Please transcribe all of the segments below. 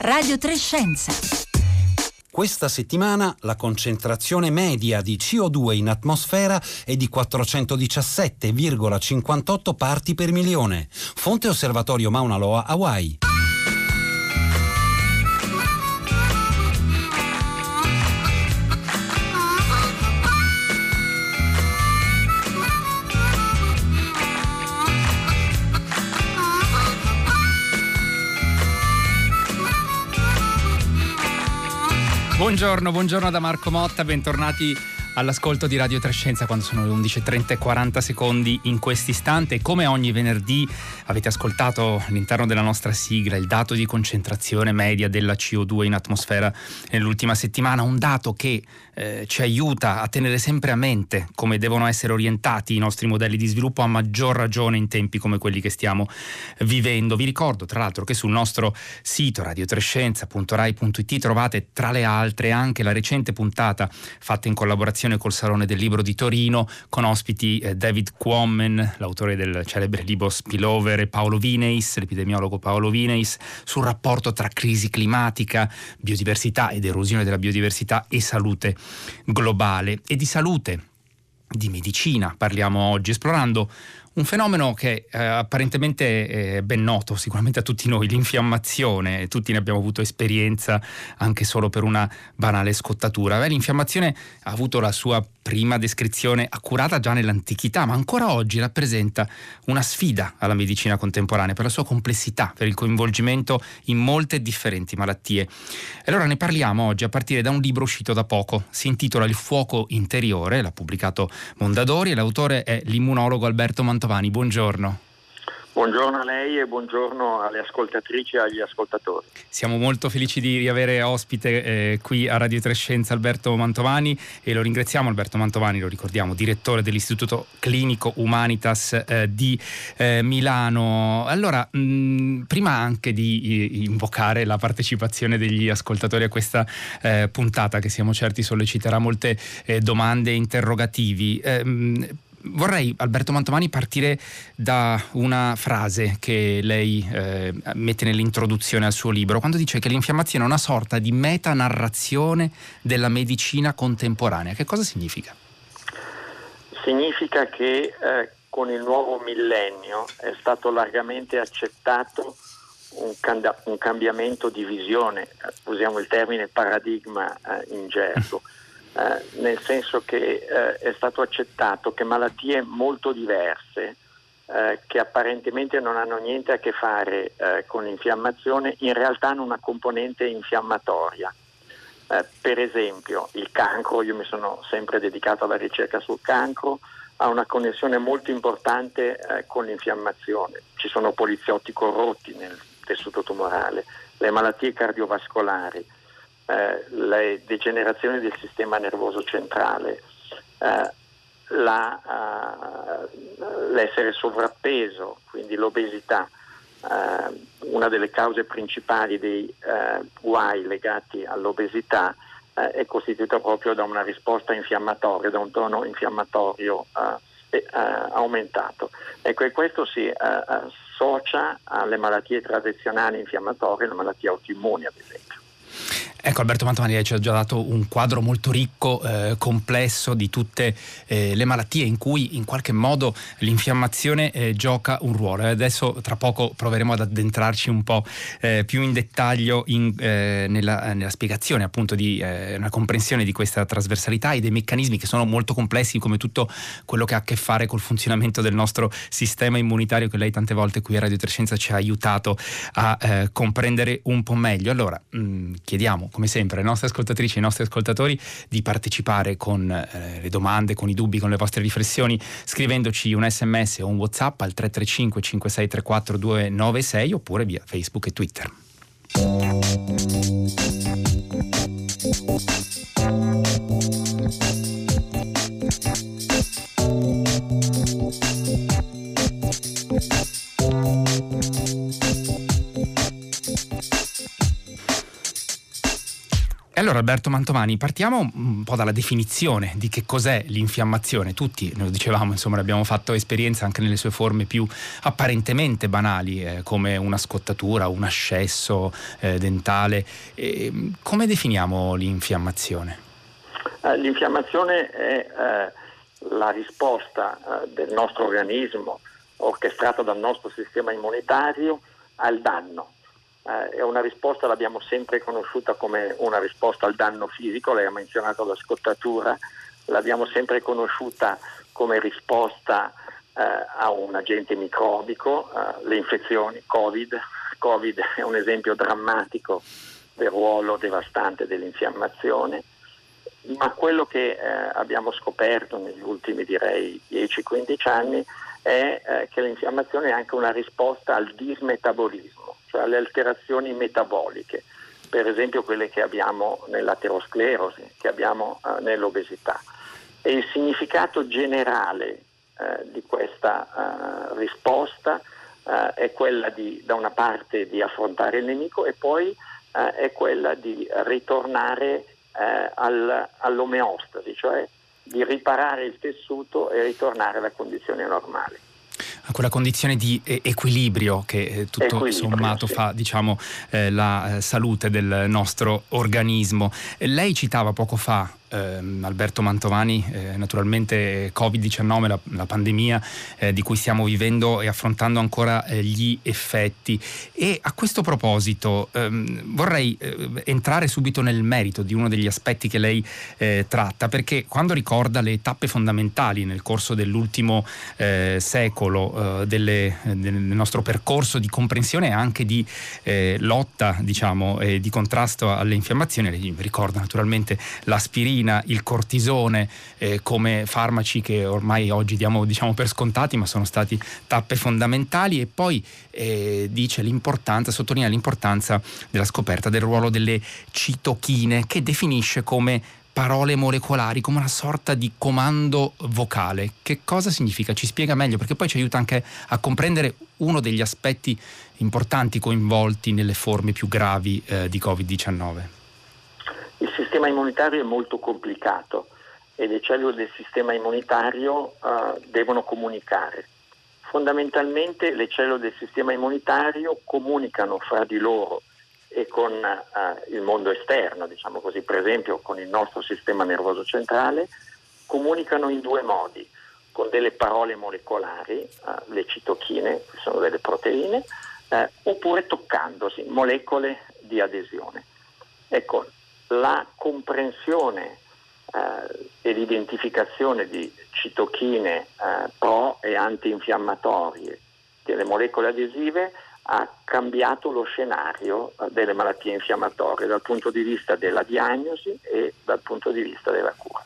Radio 3 Scienza. Questa settimana la concentrazione media di CO2 in atmosfera è di 417,58 parti per milione. Fonte Osservatorio Mauna Loa, Hawaii. Buongiorno, buongiorno da Marco Motta, bentornati all'ascolto di Radio Trescenza quando sono le 11.30 e 40 secondi in questo istante. Come ogni venerdì avete ascoltato all'interno della nostra sigla il dato di concentrazione media della CO2 in atmosfera nell'ultima settimana, un dato che eh, ci aiuta a tenere sempre a mente come devono essere orientati i nostri modelli di sviluppo a maggior ragione in tempi come quelli che stiamo vivendo. Vi ricordo tra l'altro che sul nostro sito radiotrescienza.rai.it trovate tra le altre anche la recente puntata fatta in collaborazione col Salone del Libro di Torino con ospiti eh, David Quammen, l'autore del celebre libro Spillover, e Paolo Vineis, l'epidemiologo Paolo Vineis, sul rapporto tra crisi climatica, biodiversità ed erosione della biodiversità e salute globale e di salute, di medicina parliamo oggi, esplorando un fenomeno che eh, apparentemente è ben noto sicuramente a tutti noi, l'infiammazione, tutti ne abbiamo avuto esperienza anche solo per una banale scottatura. Beh, l'infiammazione ha avuto la sua prima descrizione accurata già nell'antichità, ma ancora oggi rappresenta una sfida alla medicina contemporanea per la sua complessità, per il coinvolgimento in molte differenti malattie. E allora ne parliamo oggi a partire da un libro uscito da poco, si intitola Il fuoco interiore, l'ha pubblicato Mondadori e l'autore è l'immunologo Alberto Mantovani. Buongiorno. Buongiorno a lei e buongiorno alle ascoltatrici e agli ascoltatori. Siamo molto felici di riavere ospite eh, qui a Radio Trescenza Alberto Mantovani e lo ringraziamo Alberto Mantovani, lo ricordiamo, direttore dell'Istituto Clinico Humanitas eh, di eh, Milano. Allora, mh, prima anche di invocare la partecipazione degli ascoltatori a questa eh, puntata che siamo certi solleciterà molte eh, domande e interrogativi, mh, vorrei, Alberto Mantovani, partire da una frase che lei eh, mette nell'introduzione al suo libro, quando dice che l'infiammazione è una sorta di metanarrazione della medicina contemporanea. Che cosa significa? Significa che eh, con il nuovo millennio è stato largamente accettato un, cand- un cambiamento di visione, eh, usiamo il termine paradigma eh, in gergo. Eh, nel senso che eh, è stato accettato che malattie molto diverse, eh, che apparentemente non hanno niente a che fare eh, con l'infiammazione, in realtà hanno una componente infiammatoria. Per esempio il cancro, io mi sono sempre dedicato alla ricerca sul cancro, ha una connessione molto importante con l'infiammazione. Ci sono poliziotti corrotti nel tessuto tumorale, le malattie cardiovascolari, eh, le degenerazioni del sistema nervoso centrale, eh, la, uh, l'essere sovrappeso, quindi l'obesità, uh, una delle cause principali dei uh, guai legati all'obesità è costituita proprio da una risposta infiammatoria, da un tono infiammatorio aumentato. Ecco, e questo si associa alle malattie tradizionali infiammatorie, alle malattie autoimmuni ad esempio. Ecco, Alberto Mantovani ci ha già dato un quadro molto ricco, eh, complesso di tutte eh, le malattie in cui in qualche modo l'infiammazione eh, gioca un ruolo. E adesso tra poco proveremo ad addentrarci un po' eh, più in dettaglio in, eh, nella, nella, spiegazione appunto di eh, una comprensione di questa trasversalità e dei meccanismi che sono molto complessi come tutto quello che ha a che fare col funzionamento del nostro sistema immunitario che lei tante volte qui a Radio Trescenza ci ha aiutato a comprendere un po' meglio. Allora, mh, mm, chiediamo come sempre, alle nostre ascoltatrici e ai nostri ascoltatori di partecipare con eh, le domande, con i dubbi, con le vostre riflessioni, scrivendoci un sms o un whatsapp al 335 5634 296 oppure via Facebook e Twitter. E allora Alberto Mantovani, partiamo un po' dalla definizione di che cos'è l'infiammazione. Tutti, lo dicevamo, insomma, abbiamo fatto esperienza anche nelle sue forme più apparentemente banali, eh, come una scottatura, un ascesso eh, dentale. Eh, come definiamo l'infiammazione? Eh, l'infiammazione è eh, la risposta eh, del nostro organismo, orchestrata dal nostro sistema immunitario, al danno eh, è una risposta, l'abbiamo sempre conosciuta come una risposta al danno fisico, lei ha menzionato la scottatura, l'abbiamo sempre conosciuta come risposta eh, a un agente microbico, eh, le infezioni, Covid. Covid è un esempio drammatico del ruolo devastante dell'infiammazione, ma quello che eh, abbiamo scoperto negli ultimi direi 10-15 anni è eh, che l'infiammazione è anche una risposta al dismetabolismo cioè alle alterazioni metaboliche, per esempio quelle che abbiamo nell'aterosclerosi, che abbiamo eh, nell'obesità. E il significato generale eh, di questa eh, risposta eh, è quella di, da una parte di affrontare il nemico e poi eh, è quella di ritornare eh, al, all'omeostasi, cioè di riparare il tessuto e ritornare alla condizione normale a quella condizione di equilibrio che eh, tutto equilibrio, sommato sì. fa diciamo, eh, la eh, salute del nostro organismo. Lei citava poco fa eh, Alberto Mantovani, eh, naturalmente Covid-19, la, la pandemia eh, di cui stiamo vivendo e affrontando ancora eh, gli effetti. E a questo proposito ehm, vorrei eh, entrare subito nel merito di uno degli aspetti che lei eh, tratta, perché quando ricorda le tappe fondamentali nel corso dell'ultimo secolo delle, del nostro percorso di comprensione e anche di lotta, diciamo, di contrasto alle infiammazioni, ricorda naturalmente l'aspirina, l'insulina, il cortisone eh, come farmaci che ormai oggi diamo diciamo, per scontati ma sono stati tappe fondamentali e poi eh, dice l'importanza, sottolinea l'importanza della scoperta del ruolo delle citochine che definisce come parole molecolari come una sorta di comando vocale. Che cosa significa? Ci spiega meglio perché poi ci aiuta anche a comprendere uno degli aspetti importanti coinvolti nelle forme più gravi eh, di Covid-19. Il sistema immunitario è molto complicato e le cellule del sistema immunitario uh, devono comunicare. Fondamentalmente le cellule del sistema immunitario comunicano fra di loro e con uh, il mondo esterno, diciamo così, per esempio con il nostro sistema nervoso centrale, comunicano in due modi, con delle parole molecolari, uh, le citochine, che sono delle proteine, oppure toccandosi, molecole di adesione. Ecco, la comprensione eh, e l'identificazione di citochine eh, pro e antinfiammatorie delle molecole adesive ha cambiato lo scenario eh, delle malattie infiammatorie dal punto di vista della diagnosi e dal punto di vista della cura.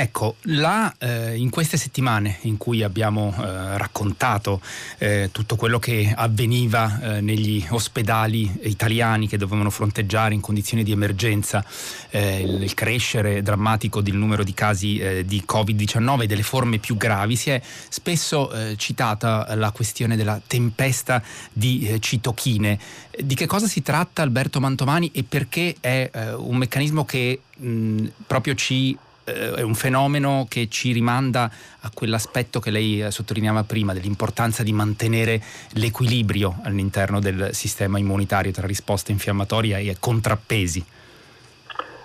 Ecco, là, eh, in queste settimane in cui abbiamo eh, raccontato eh, tutto quello che avveniva eh, negli ospedali italiani che dovevano fronteggiare in condizioni di emergenza eh, il, il, crescere drammatico del numero di casi eh, di Covid-19 e delle forme più gravi, si è spesso citata la questione della tempesta di citochine. Di che cosa si tratta Alberto Mantovani e perché è un meccanismo che mh, proprio ci è un fenomeno che ci rimanda a quell'aspetto che lei eh, sottolineava prima dell'importanza di mantenere l'equilibrio all'interno del sistema immunitario tra risposta infiammatoria e contrappesi.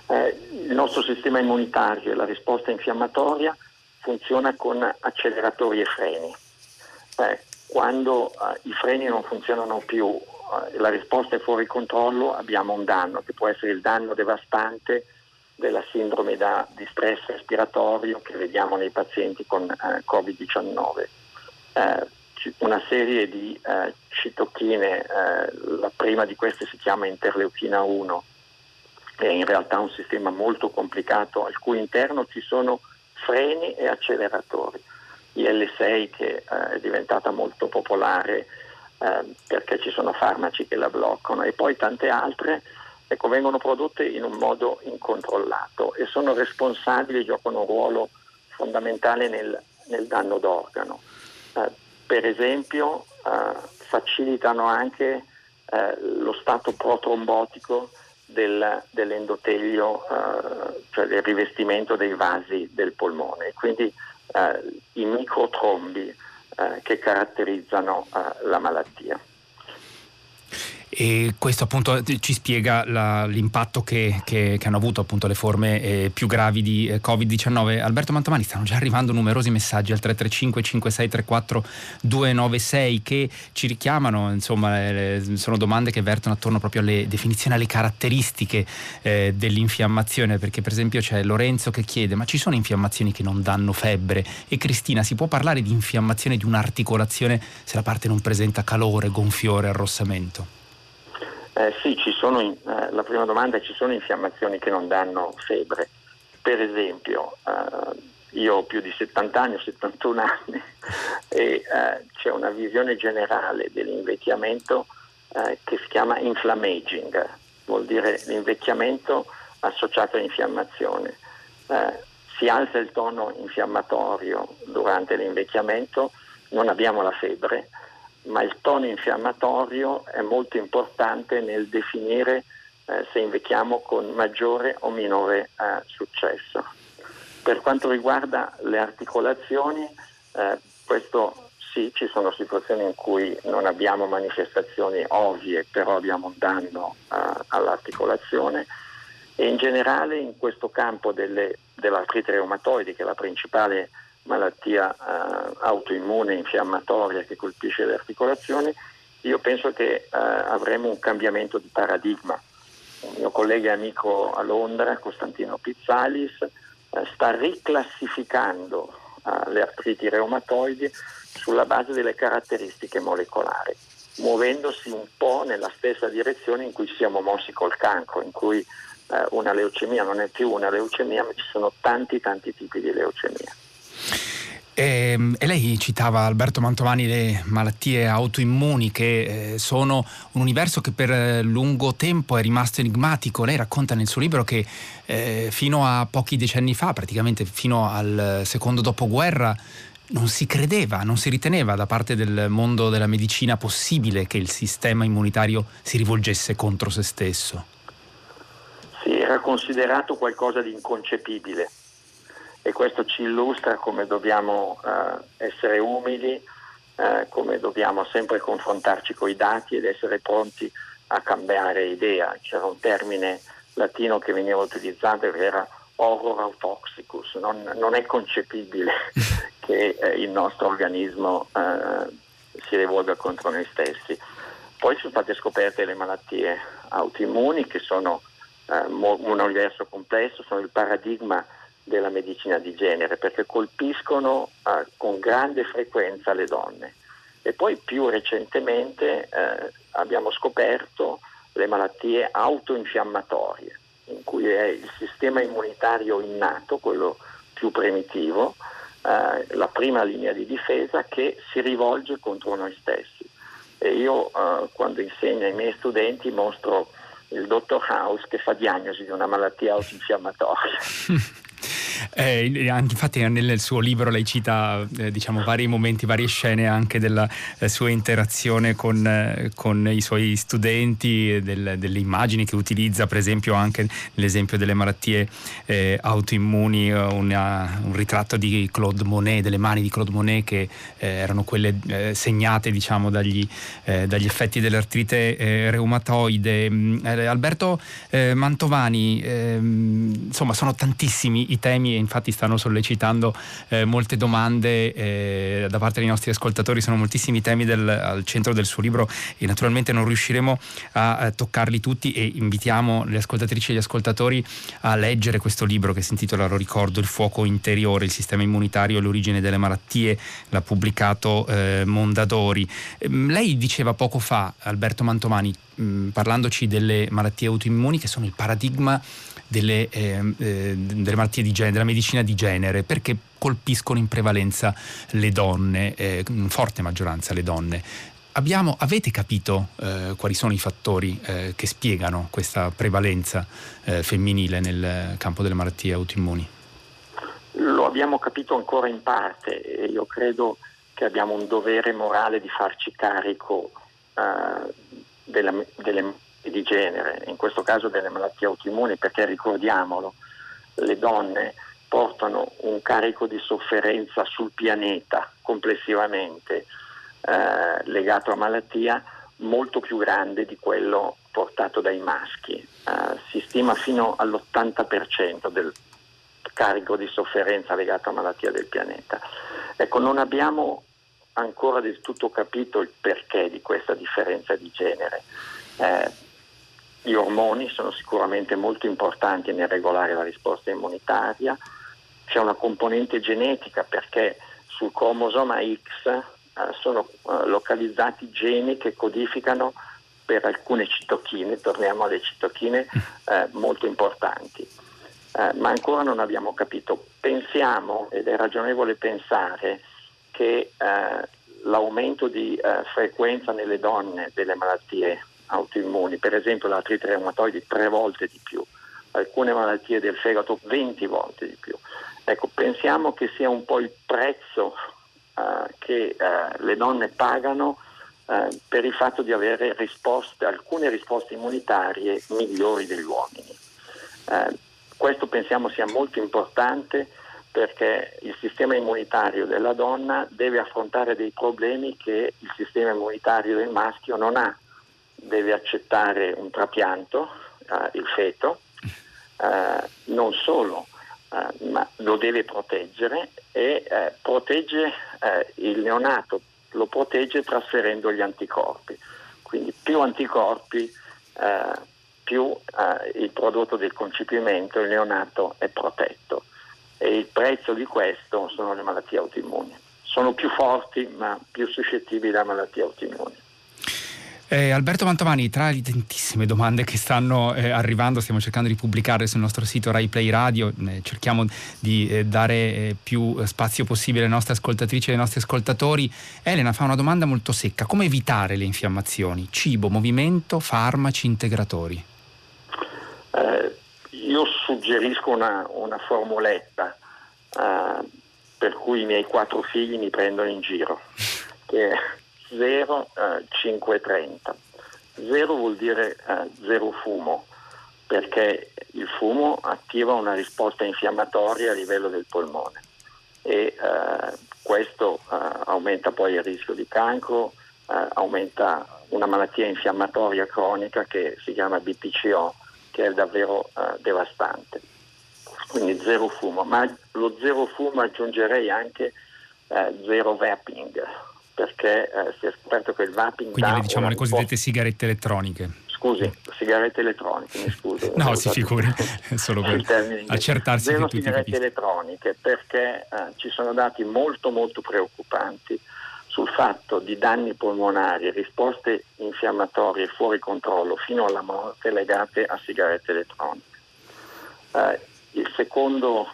Eh, il nostro sistema immunitario e la risposta infiammatoria funziona con acceleratori e freni. Eh, quando eh, i freni non funzionano più e la risposta è fuori controllo abbiamo un danno che può essere il danno devastante della sindrome da, di stress respiratorio che vediamo nei pazienti con eh, Covid-19. Eh, una serie di eh, citochine, eh, la prima di queste si chiama interleuchina 1, è in realtà un sistema molto complicato al cui interno ci sono freni e acceleratori. IL6 che eh, è diventata molto popolare eh, perché ci sono farmaci che la bloccano e poi tante altre ecco, vengono prodotte in un modo incontrollato e sono responsabili, giocano un ruolo fondamentale nel, nel danno d'organo. Eh, per esempio eh, facilitano anche eh, lo stato protrombotico del, dell'endotelio, eh, cioè del rivestimento dei vasi del polmone, quindi eh, i microtrombi eh, che caratterizzano la malattia. E questo appunto ci spiega la, l'impatto che, che, che, hanno avuto appunto le forme eh, più gravi di eh, Covid-19. Alberto Mantomani stanno già arrivando numerosi messaggi al 335 5634 296 che ci richiamano, insomma eh, sono domande che vertono attorno proprio alle definizioni, alle caratteristiche eh, dell'infiammazione, perché per esempio c'è Lorenzo che chiede ma ci sono infiammazioni che non danno febbre? E Cristina si può parlare di infiammazione di un'articolazione se la parte non presenta calore, gonfiore, arrossamento? Eh, sì, sono, eh, la prima domanda è ci sono infiammazioni che non danno febbre. Per esempio, eh, io ho più di 70 anni, ho 71 anni e eh, c'è una visione generale dell'invecchiamento eh, che si chiama inflammaging, vuol dire l'invecchiamento associato all'infiammazione. Eh, si alza il tono infiammatorio durante l'invecchiamento, non abbiamo la febbre, ma il tono infiammatorio è molto importante nel definire eh, se invecchiamo con maggiore o minore eh, successo. Per quanto riguarda le articolazioni, eh, questo sì, ci sono situazioni in cui non abbiamo manifestazioni ovvie, però abbiamo un danno eh, all'articolazione e in generale in questo campo delle, dell'artrite reumatoide, che è la principale malattia eh, autoimmune infiammatoria che colpisce le articolazioni, io penso che eh, avremo un cambiamento di paradigma. Un mio collega e amico a Londra, Costantino Pizzalis, eh, sta riclassificando eh, le artriti reumatoidi sulla base delle caratteristiche molecolari, muovendosi un po' nella stessa direzione in cui siamo mossi col cancro, in cui eh, una leucemia non è più una leucemia, ma ci sono tanti tanti tipi di leucemia. E, ehm, e, lei citava Alberto Mantovani le malattie autoimmuni che eh, sono un universo che per eh, lungo tempo è rimasto enigmatico. Lei racconta nel suo libro che eh, fino a pochi decenni fa, praticamente fino al secondo dopoguerra, non si credeva, non si riteneva da parte del mondo della medicina possibile che il sistema immunitario si rivolgesse contro se stesso. Sì, era considerato qualcosa di inconcepibile e questo ci illustra come dobbiamo eh, essere umili, eh, come dobbiamo sempre confrontarci con i dati ed essere pronti a cambiare idea. C'era un termine latino che veniva utilizzato che era horror autoxicus, non, non è concepibile che eh, il nostro organismo eh, si rivolga contro noi stessi. Poi sono state scoperte le malattie autoimmuni che sono eh, un universo complesso, sono il paradigma della medicina di genere perché colpiscono eh, con grande frequenza le donne. E poi più recentemente eh, abbiamo scoperto le malattie autoinfiammatorie, in cui è il sistema immunitario innato, quello più primitivo, eh, la prima linea di difesa che si rivolge contro noi stessi. E io eh, quando insegno ai miei studenti mostro il dottor House che fa diagnosi di una malattia autoinfiammatoria. Eh, infatti nel suo libro lei cita eh, diciamo, vari momenti, varie scene anche della eh, sua interazione con, eh, con, i suoi studenti, del, delle immagini che utilizza per esempio anche nell'esempio delle malattie eh, autoimmuni, una, un ritratto di Claude Monet, delle mani di Claude Monet che eh, erano quelle segnate diciamo, dagli, dagli, effetti dell'artrite reumatoide. Mm, Alberto Mantovani, ehm, insomma sono tantissimi i temi e infatti stanno sollecitando eh, molte domande eh, da parte dei nostri ascoltatori, sono moltissimi temi del, al centro del suo libro e naturalmente non riusciremo a, a toccarli tutti e invitiamo le ascoltatrici e gli ascoltatori a leggere questo libro che si intitola, lo ricordo, Il fuoco interiore, il sistema immunitario e l'origine delle malattie, l'ha pubblicato eh, Mondadori. Ehm, lei diceva poco fa, Alberto Mantomani, mh, parlandoci delle malattie autoimmuni che sono il paradigma delle, eh, eh, delle malattie di genere, della medicina di genere, perché colpiscono in prevalenza le donne, eh, in forte maggioranza le donne. Abbiamo, avete capito eh, quali sono i fattori eh, che spiegano questa prevalenza eh, femminile nel campo delle malattie autoimmuni? Lo abbiamo capito ancora in parte e io credo che abbiamo un dovere morale di farci carico della, delle di genere, in questo caso delle malattie autoimmuni, perché ricordiamolo, le donne portano un carico di sofferenza sul pianeta complessivamente eh, legato a malattia molto più grande di quello portato dai maschi. Eh, si stima fino all'80% del carico di sofferenza legato a malattia del pianeta. Ecco, non abbiamo ancora del tutto capito il perché di questa differenza di genere. Eh, gli ormoni sono sicuramente molto importanti nel regolare la risposta immunitaria, c'è una componente genetica perché sul cromosoma X eh, sono eh, localizzati geni che codificano per alcune citochine, torniamo alle citochine eh, molto importanti, ma ancora non abbiamo capito. Pensiamo, ed è ragionevole pensare, che l'aumento di frequenza nelle donne delle malattie autoimmuni, per esempio l'artrite reumatoide tre volte di più, alcune malattie del fegato 20 volte di più. Ecco, pensiamo che sia un po' il prezzo uh, che uh, le donne pagano uh, per il fatto di avere risposte, alcune risposte immunitarie migliori degli uomini. questo pensiamo sia molto importante perché il sistema immunitario della donna deve affrontare dei problemi che il sistema immunitario del maschio non ha. Deve accettare un trapianto, eh, il feto, eh, non solo, eh, ma lo deve proteggere e eh, protegge eh, il neonato, lo protegge trasferendo gli anticorpi. Quindi più anticorpi, eh, più il prodotto del concepimento, il neonato è protetto e il prezzo di questo sono le malattie autoimmuni. Sono più forti ma più suscettibili a malattie autoimmuni. Eh, Alberto Mantovani, tra le tantissime domande che stanno eh, arrivando, stiamo cercando di pubblicarle sul nostro sito Rai Play Radio, eh, cerchiamo di eh, dare eh, più spazio possibile alle nostre ascoltatrici e ai nostri ascoltatori. Elena fa una domanda molto secca, come evitare le infiammazioni? Cibo, movimento, farmaci, integratori? Eh, io suggerisco una, una formuletta per cui i miei quattro figli mi prendono in giro, che è 0, uh, 5, 30. 0 vuol dire uh, zero fumo, perché il fumo attiva una risposta infiammatoria a livello del polmone e uh, questo uh, aumenta poi il rischio di cancro, uh, aumenta una malattia infiammatoria cronica che si chiama BPCO, che è davvero uh, devastante. Quindi zero fumo, ma lo zero fumo aggiungerei anche zero vaping, perché uh, si è scoperto che il vaping... Quindi le, diciamo le cosiddette sigarette elettroniche. Scusi, sigarette elettroniche, mi scusi. no, si figuri, solo per accertarsi zero che sigarette capiscono. elettroniche, perché ci sono dati molto molto preoccupanti sul fatto di danni polmonari, risposte infiammatorie fuori controllo fino alla morte legate a sigarette elettroniche. Eh, il secondo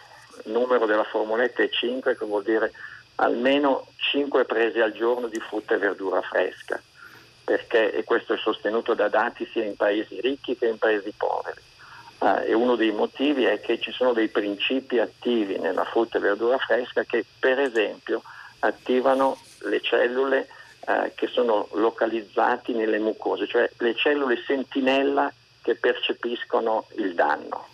numero della formuletta è 5, che vuol dire almeno 5 prese al giorno di frutta e verdura fresca, perché, e questo è sostenuto da dati sia in paesi ricchi che in paesi poveri. Eh, e uno dei motivi è che ci sono dei principi attivi nella frutta e verdura fresca che per esempio attivano le cellule eh, che sono localizzate nelle mucose, cioè le cellule sentinella che percepiscono il danno.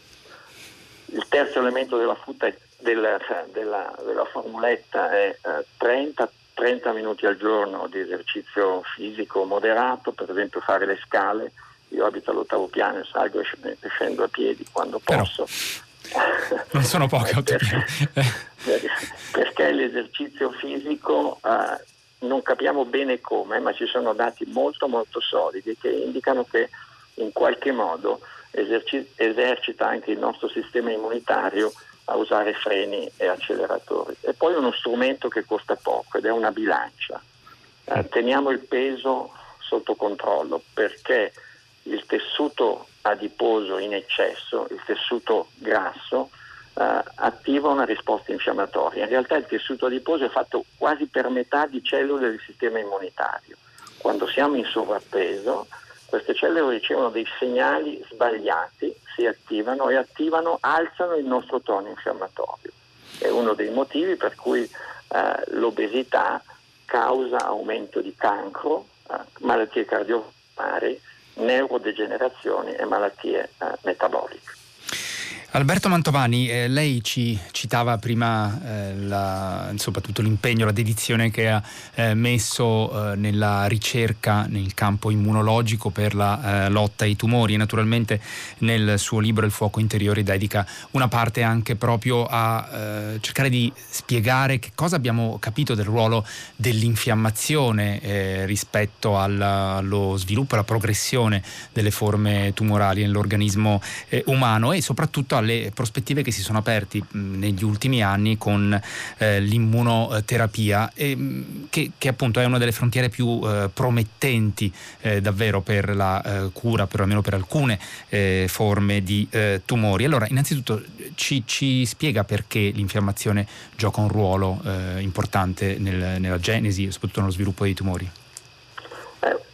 Il terzo elemento della, frutta, della, della, della formuletta è eh, 30, 30 minuti al giorno di esercizio fisico moderato, per esempio fare le scale. Io abito all'ottavo piano e salgo e scendo a piedi quando posso. Però, non sono poche autopiani. perché l'esercizio fisico eh, non capiamo bene come, ma ci sono dati molto molto solidi che indicano che in qualche modo eserci- esercita anche il nostro sistema immunitario a usare freni e acceleratori. E poi uno strumento che costa poco ed è una bilancia. Eh, teniamo il peso sotto controllo perché il tessuto adiposo in eccesso, il tessuto grasso, eh, attiva una risposta infiammatoria. In realtà il tessuto adiposo è fatto quasi per metà di cellule del sistema immunitario. Quando siamo in sovrappeso, queste cellule ricevono dei segnali sbagliati, si attivano e attivano, alzano il nostro tono infiammatorio. È uno dei motivi per cui eh, l'obesità causa aumento di cancro, eh, malattie cardiovascolari neurodegenerazioni e malattie eh, metaboliche. Alberto Mantovani, eh, lei ci citava prima eh, la, soprattutto l'impegno, la dedizione che ha eh, messo eh, nella ricerca nel campo immunologico per la eh, lotta ai tumori. E naturalmente nel suo libro Il fuoco interiore dedica una parte anche proprio a eh, cercare di spiegare che cosa abbiamo capito del ruolo dell'infiammazione rispetto alla, allo sviluppo alla progressione delle forme tumorali nell'organismo umano e soprattutto alle prospettive che si sono aperti negli ultimi anni con eh, l'immunoterapia, e, che, che, appunto è una delle frontiere più eh, promettenti eh, davvero per la eh, cura, perlomeno per alcune eh, forme di eh, tumori. Allora, innanzitutto ci, ci, spiega perché l'infiammazione gioca un ruolo importante nel, nella genesi soprattutto nello sviluppo dei tumori.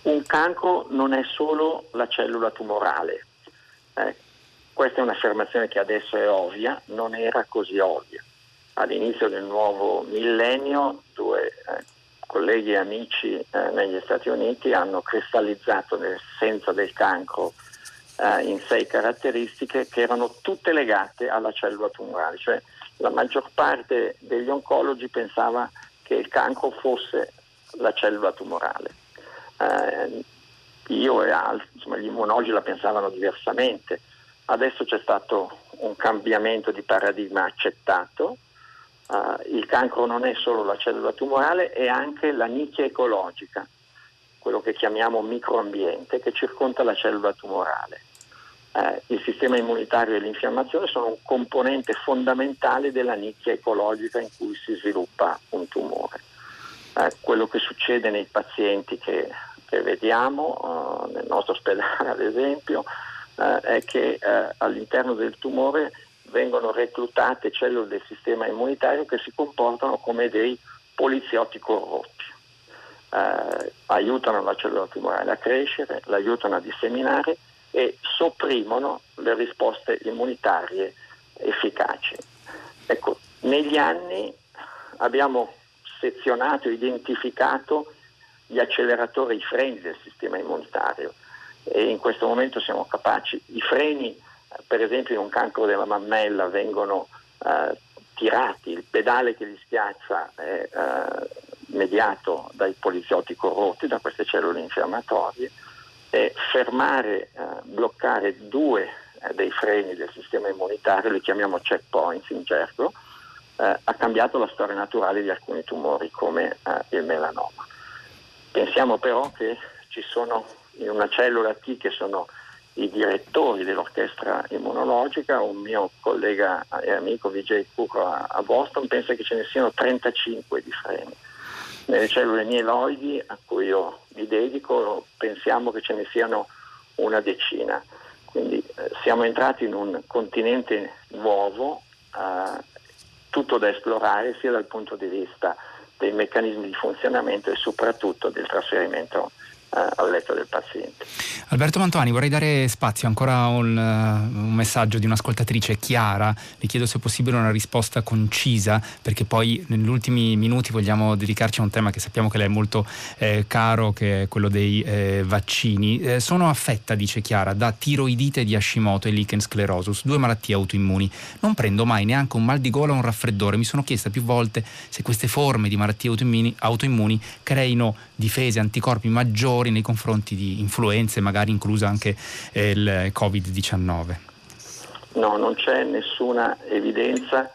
un cancro non è solo la cellula tumorale. Eh, questa è un'affermazione che adesso è ovvia, non era così ovvia. All'inizio del nuovo millennio due eh, colleghi e amici eh, negli Stati Uniti hanno cristallizzato l'essenza del cancro eh, in sei caratteristiche che erano tutte legate alla cellula tumorale, cioè la maggior parte degli oncologi pensava che il cancro fosse la cellula tumorale. Eh, io e altri, insomma, gli immunologi la pensavano diversamente Adesso c'è stato un cambiamento di paradigma accettato. Uh, il cancro non è solo la cellula tumorale, è anche la nicchia ecologica, quello che chiamiamo microambiente, che circonda la cellula tumorale. Uh, il sistema immunitario e l'infiammazione sono un componente fondamentale della nicchia ecologica in cui si sviluppa un tumore. Uh, quello che succede nei pazienti che, che vediamo, nel nostro ospedale ad esempio, eh, è che eh, all'interno del tumore vengono reclutate cellule del sistema immunitario che si comportano come dei poliziotti corrotti. Eh, aiutano la cellula tumorale a crescere, l'aiutano a disseminare e sopprimono le risposte immunitarie efficaci. Ecco, negli anni abbiamo sezionato, identificato gli acceleratori, i freni del sistema immunitario e in questo momento siamo capaci. I freni, per esempio in un cancro della mammella, vengono eh, tirati, il pedale che li schiaccia è eh, mediato dai poliziotti corrotti, da queste cellule infiammatorie, e fermare, eh, bloccare due eh, dei freni del sistema immunitario, li chiamiamo checkpoints in gergo, eh, ha cambiato la storia naturale di alcuni tumori come eh, il melanoma. Pensiamo però che ci sono in una cellula T che sono i direttori dell'orchestra immunologica, un mio collega e amico Vijay Kukro a Boston pensa che ce ne siano 35 di freni. Nelle cellule mieloidi a cui io mi dedico pensiamo che ce ne siano una decina. Quindi eh, siamo entrati in un continente nuovo, eh, tutto da esplorare sia dal punto di vista dei meccanismi di funzionamento e soprattutto del trasferimento al letto del paziente. Alberto Mantovani, vorrei dare spazio ancora un, uh, un messaggio di un'ascoltatrice Chiara, le chiedo se è possibile una risposta concisa perché poi negli ultimi minuti vogliamo dedicarci a un tema che sappiamo che le è molto eh, caro, che è quello dei eh, vaccini. Eh, sono affetta, dice Chiara, da tiroidite di Hashimoto e lichen sclerosus, due malattie autoimmuni. Non prendo mai neanche un mal di gola o un raffreddore. Mi sono chiesta più volte se queste forme di malattie autoimmuni, autoimmuni creino difese, anticorpi maggiori nei confronti di influenze, magari inclusa anche eh, il Covid-19? No, non c'è nessuna evidenza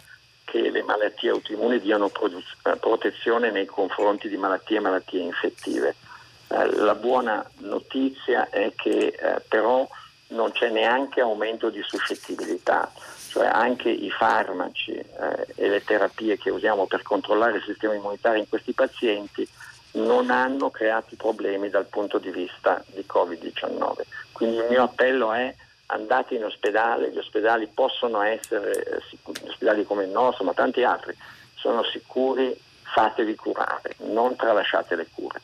che le malattie autoimmuni diano eh, protezione nei confronti di malattie e malattie infettive. Eh, la buona notizia è che eh, però non c'è neanche aumento di suscettibilità, cioè anche i farmaci eh, e le terapie che usiamo per controllare il sistema immunitario in questi pazienti non hanno creato problemi dal punto di vista di Covid-19. Quindi il mio appello è andate in ospedale, gli ospedali possono essere eh, sicuri, ospedali come il nostro, ma tanti altri, sono sicuri, fatevi curare, non tralasciate le cure.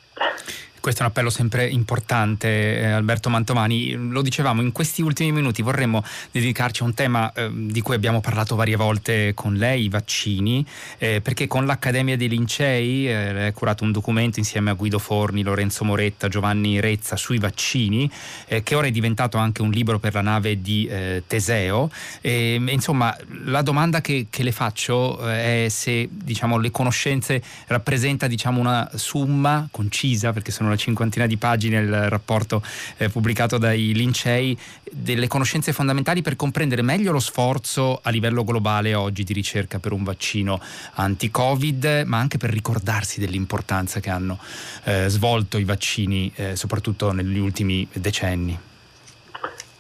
Questo è un appello sempre importante, eh, Alberto Mantomani. Lo dicevamo, in questi ultimi minuti vorremmo dedicarci a un tema eh, di cui abbiamo parlato varie volte con lei, i vaccini, eh, perché con l'Accademia dei Lincei eh, ha curato un documento insieme a Guido Forni, Lorenzo Moretta, Giovanni Rezza sui vaccini, eh, che ora è diventato anche un libro per la nave di eh, Teseo. E, insomma, la domanda che, che le faccio è se diciamo, le conoscenze rappresenta diciamo, una summa concisa, perché sono una cinquantina di pagine il rapporto eh, pubblicato dai Lincei, delle conoscenze fondamentali per comprendere meglio lo sforzo a livello globale oggi di ricerca per un vaccino anti-Covid, ma anche per ricordarsi dell'importanza che hanno eh, svolto i vaccini, eh, soprattutto negli ultimi decenni.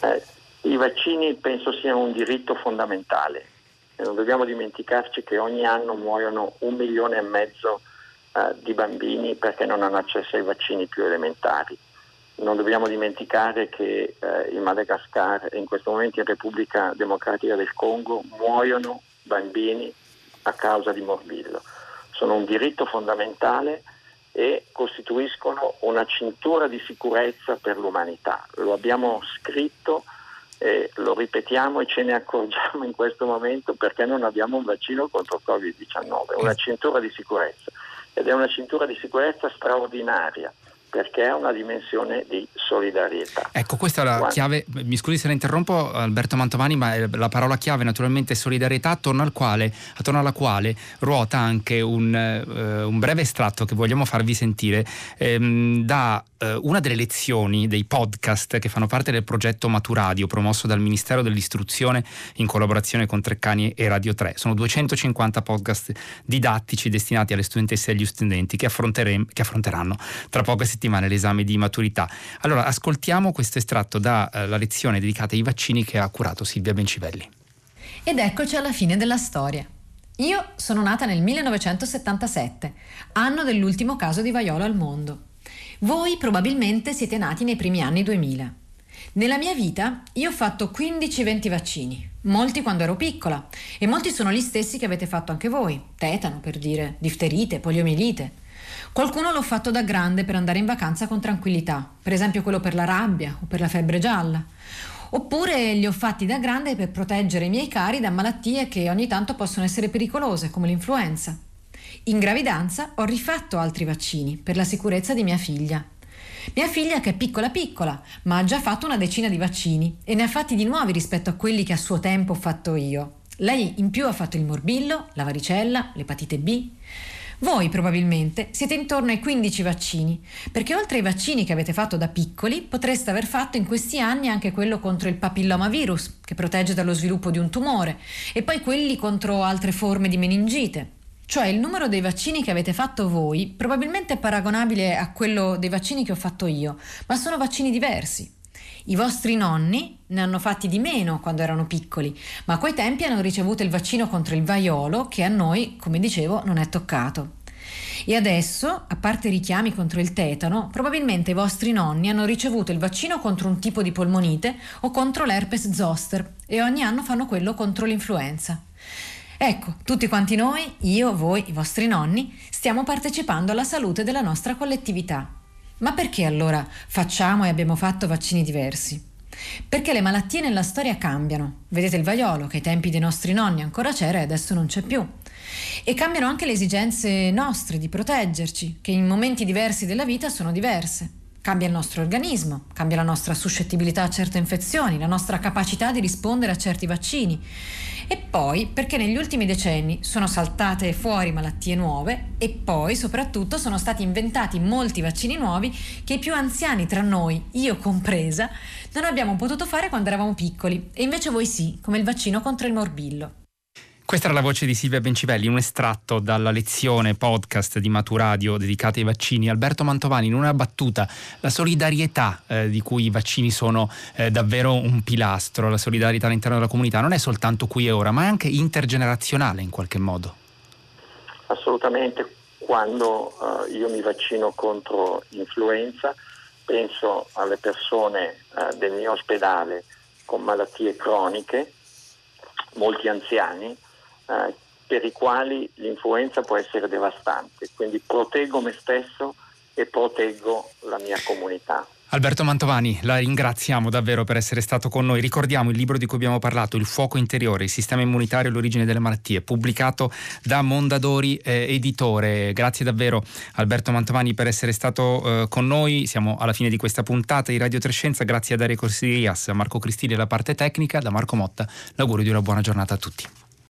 Eh, I vaccini penso siano un diritto fondamentale non dobbiamo dimenticarci che ogni anno muoiono un milione e mezzo eh, di bambini perché non hanno accesso ai vaccini più elementari. Non dobbiamo dimenticare che eh, in Madagascar e in questo momento in Repubblica Democratica del Congo muoiono bambini a causa di morbillo. Sono un diritto fondamentale e costituiscono una cintura di sicurezza per l'umanità. Lo abbiamo scritto e lo ripetiamo e ce ne accorgiamo in questo momento perché non abbiamo un vaccino contro il Covid-19, una cintura di sicurezza ed è una cintura di sicurezza straordinaria perché ha una dimensione di solidarietà. Ecco, questa è la Quando... chiave, mi scusi se la interrompo Alberto Mantovani, ma la parola chiave naturalmente è solidarietà attorno, al quale, attorno alla quale ruota anche un, uh, un, breve estratto che vogliamo farvi sentire ehm, da uh, una delle lezioni dei podcast che fanno parte del progetto Maturadio promosso dal Ministero dell'Istruzione in collaborazione con Treccani e Radio 3. Sono 250 podcast didattici destinati alle studentesse e agli studenti che, che affronteranno tra poche settimane l'esame di maturità. Allora, ascoltiamo questo estratto dalla eh, lezione dedicata ai vaccini che ha curato Silvia Bencivelli. Ed eccoci alla fine della storia. Io sono nata nel 1977, anno dell'ultimo caso di vaiolo al mondo. Voi probabilmente siete nati nei primi anni 2000. Nella mia vita io ho fatto 15-20 vaccini, molti quando ero piccola, e molti sono gli stessi che avete fatto anche voi, tetano per dire, difterite, poliomielite. Qualcuno l'ho fatto da grande per andare in vacanza con tranquillità, per esempio quello per la rabbia o per la febbre gialla. Oppure li ho fatti da grande per proteggere i miei cari da malattie che ogni tanto possono essere pericolose, come l'influenza. In gravidanza ho rifatto altri vaccini per la sicurezza di mia figlia. Mia figlia che è piccola piccola, ma ha già fatto una decina di vaccini e ne ha fatti di nuovi rispetto a quelli che a suo tempo ho fatto io. Lei in più ha fatto il morbillo, la varicella, l'epatite B. Voi probabilmente siete intorno ai 15 vaccini, perché oltre ai vaccini che avete fatto da piccoli, potreste aver fatto in questi anni anche quello contro il papillomavirus, che protegge dallo sviluppo di un tumore, e poi quelli contro altre forme di meningite. Cioè il numero dei vaccini che avete fatto voi probabilmente è paragonabile a quello dei vaccini che ho fatto io, ma sono vaccini diversi. I vostri nonni ne hanno fatti di meno quando erano piccoli, ma a quei tempi hanno ricevuto il vaccino contro il vaiolo che a noi, come dicevo, non è toccato. E adesso, a parte i richiami contro il tetano, probabilmente i vostri nonni hanno ricevuto il vaccino contro un tipo di polmonite o contro l'herpes zoster e ogni anno fanno quello contro l'influenza. Ecco, tutti quanti noi, io, voi, i vostri nonni, stiamo partecipando alla salute della nostra collettività. Ma perché allora facciamo e abbiamo fatto vaccini diversi? Perché le malattie nella storia cambiano. Vedete il vaiolo, che ai tempi dei nostri nonni ancora c'era e adesso non c'è più. E cambiano anche le esigenze nostre di proteggerci, che in momenti diversi della vita sono diverse. Cambia il nostro organismo, cambia la nostra suscettibilità a certe infezioni, la nostra capacità di rispondere a certi vaccini e poi perché negli ultimi decenni sono saltate fuori malattie nuove e poi soprattutto sono stati inventati molti vaccini nuovi che i più anziani tra noi, io compresa, non abbiamo potuto fare quando eravamo piccoli e invece voi sì, come il vaccino contro il morbillo. Questa era la voce di Silvia Bencivelli, un estratto dalla lezione podcast di Maturadio dedicata ai vaccini. Alberto Mantovani, in una battuta, la solidarietà eh, di cui i vaccini sono eh, davvero un pilastro, la solidarietà all'interno della comunità, non è soltanto qui e ora, ma è anche intergenerazionale in qualche modo. Assolutamente, quando uh, io mi vaccino contro l'influenza penso alle persone uh, del mio ospedale con malattie croniche, molti anziani, eh, per i quali l'influenza può essere devastante. Quindi proteggo me stesso e proteggo la mia comunità. Alberto Mantovani, la ringraziamo davvero per essere stato con noi. Ricordiamo il libro di cui abbiamo parlato, Il fuoco interiore, il sistema immunitario e l'origine delle malattie, pubblicato da Mondadori eh, Editore. Grazie davvero Alberto Mantovani per essere stato eh, con noi. Siamo alla fine di questa puntata di Radio Trescenza. Grazie a Dario Corsirias, a Marco Cristilli e alla parte tecnica, da Marco Motta. L'augurio di una buona giornata a tutti.